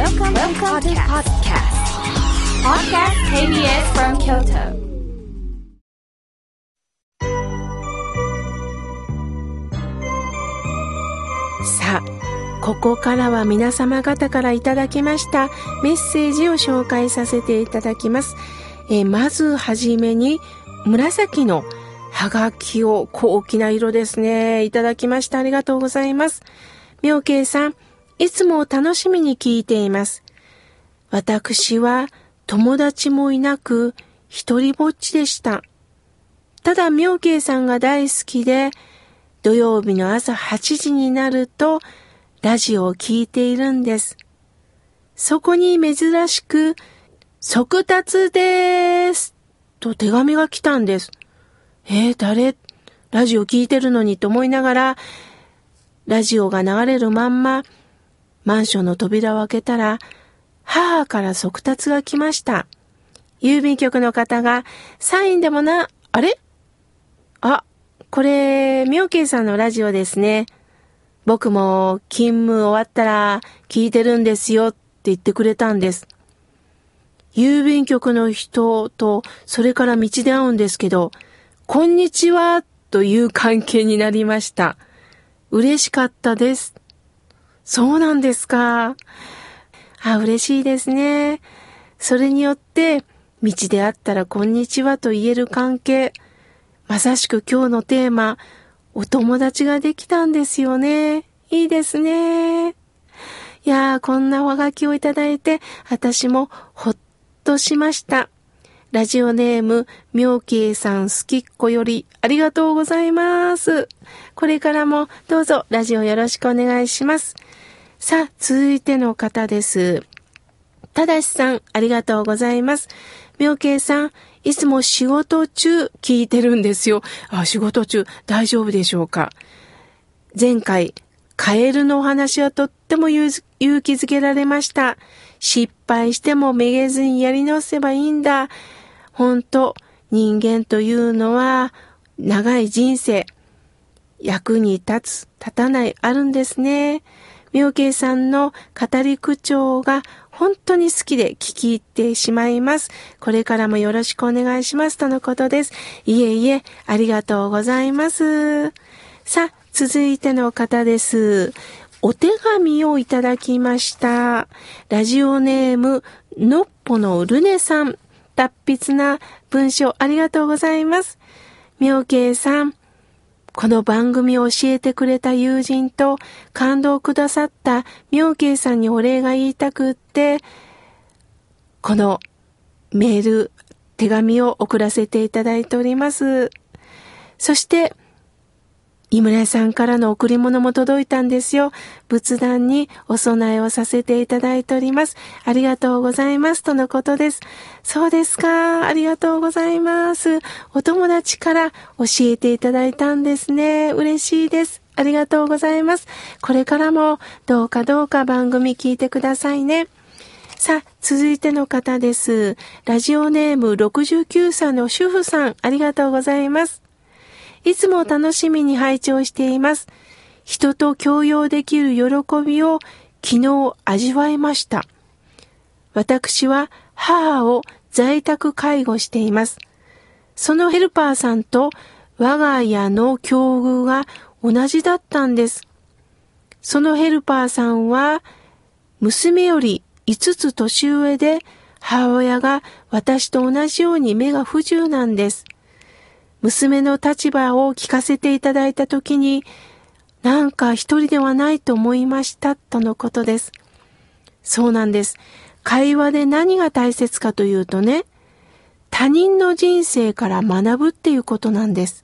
Welcome, Welcome to podcast. Podcast KBS from Kyoto. さあ、ここからは皆様方からいただきましたメッセージを紹介させていただきます。えーまずはじめに、紫のはがきを高貴な色ですね。いただきました。ありがとうございます。妙慶さん、いつも楽しみに聞いています。私は友達もいなく、一人ぼっちでした。ただ妙慶さんが大好きで、土曜日の朝8時になると、ラジオを聞いているんです。そこに珍しく、速達でーすと手紙が来たんです。えー、誰？ラジオ聞いてるのにと思いながら、ラジオが流れるまんま、マンションの扉を開けたら、母から速達が来ました。郵便局の方が、サインでもな、あれ？あ、これ、妙慶さんのラジオですね。僕も勤務終わったら聞いてるんですよって言ってくれたんです。郵便局の人とそれから道で会うんですけど、こんにちはという関係になりました。嬉しかったです。そうなんですか。あ、嬉しいですね。それによって、道で会ったらこんにちはと言える関係。まさしく今日のテーマ、お友達ができたんですよね。いいですね。いやー、こんなおはがきをいただいて、私もほっとしました。ラジオネーム、妙慶さん好きっ子より、ありがとうございます。これからもどうぞラジオよろしくお願いします。さあ、続いての方です。ただしさん、ありがとうございます。妙慶さん、いつも仕事中聞いてるんですよ。あ、仕事中大丈夫でしょうか前回、カエルのお話はとっても勇気づけられました。失敗してもめげずにやり直せばいいんだ。本当人間というのは長い人生、役に立つ、立たないあるんですね。妙慶さんの語り口調が本当に好きで聞き入ってしまいます。これからもよろしくお願いしますとのことです。いえいえ、ありがとうございます。さあ、続いての方です。お手紙をいただきました。ラジオネーム、のっぽのルネさん。達筆な文章ありがとうございます。妙慶さん、この番組を教えてくれた友人と感動くださった妙慶さんにお礼が言いたくって、このメール、手紙を送らせていただいております。そして、井村さんからの贈り物も届いたんですよ。仏壇にお供えをさせていただいております。ありがとうございます。とのことです。そうですか。ありがとうございます。お友達から教えていただいたんですね。嬉しいです。ありがとうございます。これからもどうかどうか番組聞いてくださいね。さあ、続いての方です。ラジオネーム69歳の主婦さん、ありがとうございます。いつも楽しみに拝聴しています。人と共有できる喜びを昨日味わいました。私は母を在宅介護しています。そのヘルパーさんと我が家の境遇が同じだったんです。そのヘルパーさんは娘より5つ年上で母親が私と同じように目が不自由なんです。娘の立場を聞かせていただいたときに、なんか一人ではないと思いましたとのことです。そうなんです。会話で何が大切かというとね、他人の人生から学ぶっていうことなんです。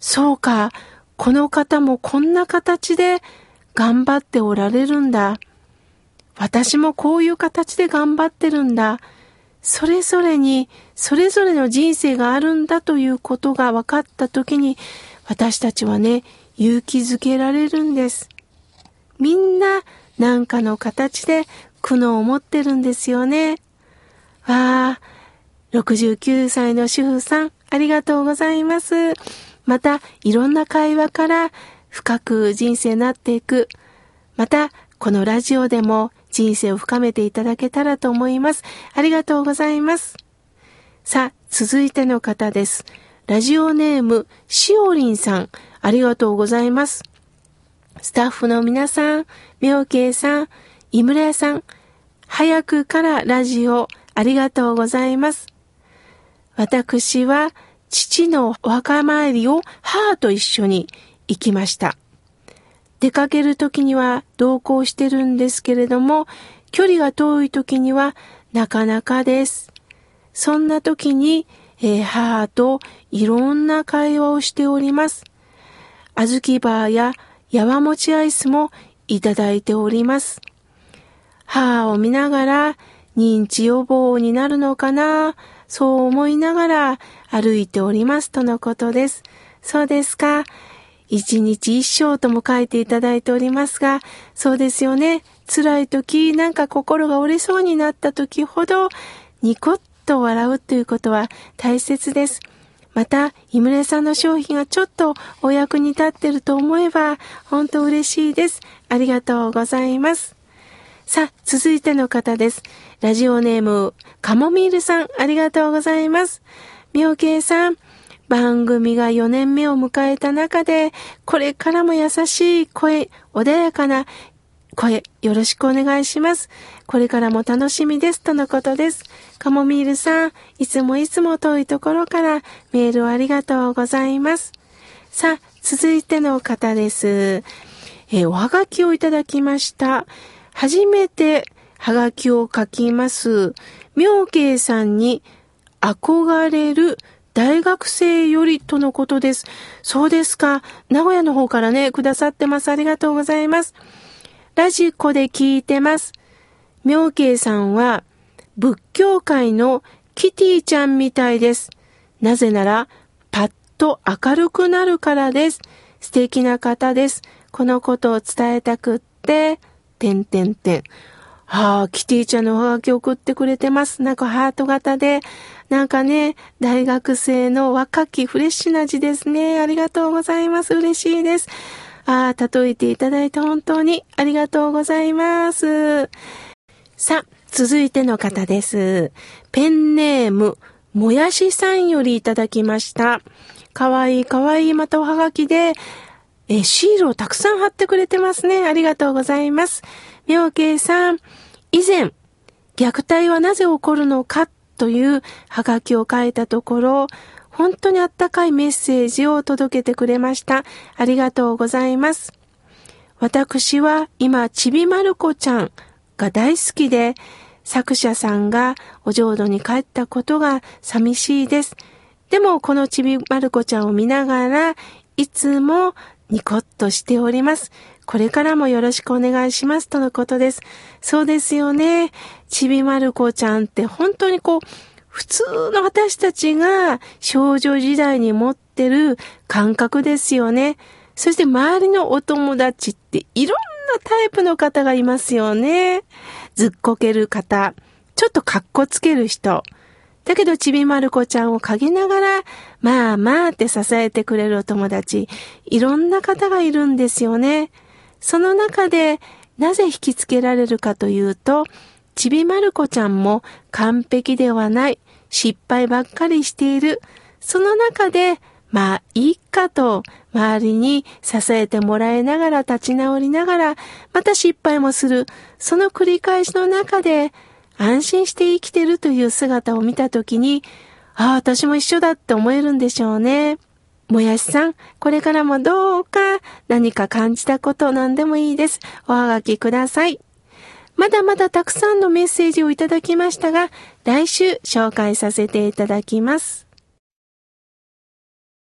そうか、この方もこんな形で頑張っておられるんだ。私もこういう形で頑張ってるんだ。それぞれに、それぞれの人生があるんだということが分かったときに、私たちはね、勇気づけられるんです。みんな、なんかの形で苦悩を持ってるんですよね。わあ、69歳の主婦さん、ありがとうございます。また、いろんな会話から深く人生になっていく。また、このラジオでも人生を深めていただけたらと思います。ありがとうございます。さあ、続いての方です。ラジオネーム、しおりんさん、ありがとうございます。スタッフの皆さん、みょうけいさん、井村屋さん、早くからラジオありがとうございます。私は父のお墓参りを母と一緒に行きました。出かける時には同行してるんですけれども、距離が遠い時にはなかなかです。そんな時に、えー、母といろんな会話をしております。あずきバーややわもちアイスもいただいております。母を見ながら認知予防になるのかな？そう思いながら歩いておりますとのことです。そうですか。一日一生とも書いていただいておりますが、そうですよね。辛い時、なんか心が折れそうになった時ほど、ニコッと笑うということは大切です。また、井村さんの商品がちょっとお役に立ってると思えば、本当嬉しいです。ありがとうございます。さあ、続いての方です。ラジオネーム、カモミールさん、ありがとうございます。妙慶さん、番組が4年目を迎えた中で、これからも優しい声、穏やかな声、よろしくお願いします。これからも楽しみです、とのことです。カモミールさん、いつもいつも遠いところからメールをありがとうございます。さあ、続いての方です。えー、おはがきをいただきました。初めてはがきを書きます。妙慶さんに憧れる大学生よりとのことです。そうですか。名古屋の方からね、くださってます。ありがとうございます。ラジコで聞いてます。妙慶さんは仏教界のキティちゃんみたいです。なぜなら、パッと明るくなるからです。素敵な方です。このことを伝えたくって、てんてんてん。はあ、キティちゃんのおはがき送ってくれてます。なんかハート型で、なんかね、大学生の若きフレッシュな字ですね。ありがとうございます。嬉しいです。ああ、例えていただいて本当にありがとうございます。さあ、続いての方です。ペンネーム、もやしさんよりいただきました。かわいいかわいいまたおはがきで、えシールをたくさん貼ってくれてますね。ありがとうございます。妙慶さん、以前、虐待はなぜ起こるのかというハガキを書いたところ、本当にあったかいメッセージを届けてくれました。ありがとうございます。私は今、ちびまる子ちゃんが大好きで、作者さんがお浄土に帰ったことが寂しいです。でも、このちびまる子ちゃんを見ながら、いつもニコッとしております。これからもよろしくお願いしますとのことです。そうですよね。ちびまる子ちゃんって本当にこう、普通の私たちが少女時代に持ってる感覚ですよね。そして周りのお友達っていろんなタイプの方がいますよね。ずっこける方、ちょっとかっこつける人、だけどちびまる子ちゃんを陰ながら、まあまあって支えてくれるお友達、いろんな方がいるんですよね。その中で、なぜ引きつけられるかというと、ちびまる子ちゃんも完璧ではない、失敗ばっかりしている。その中で、まあいいかと、周りに支えてもらいながら立ち直りながら、また失敗もする。その繰り返しの中で、安心して生きてるという姿を見たときに、ああ、私も一緒だって思えるんでしょうね。もやしさん、これからもどうか何か感じたこと何でもいいです。おはがきください。まだまだたくさんのメッセージをいただきましたが、来週紹介させていただきます。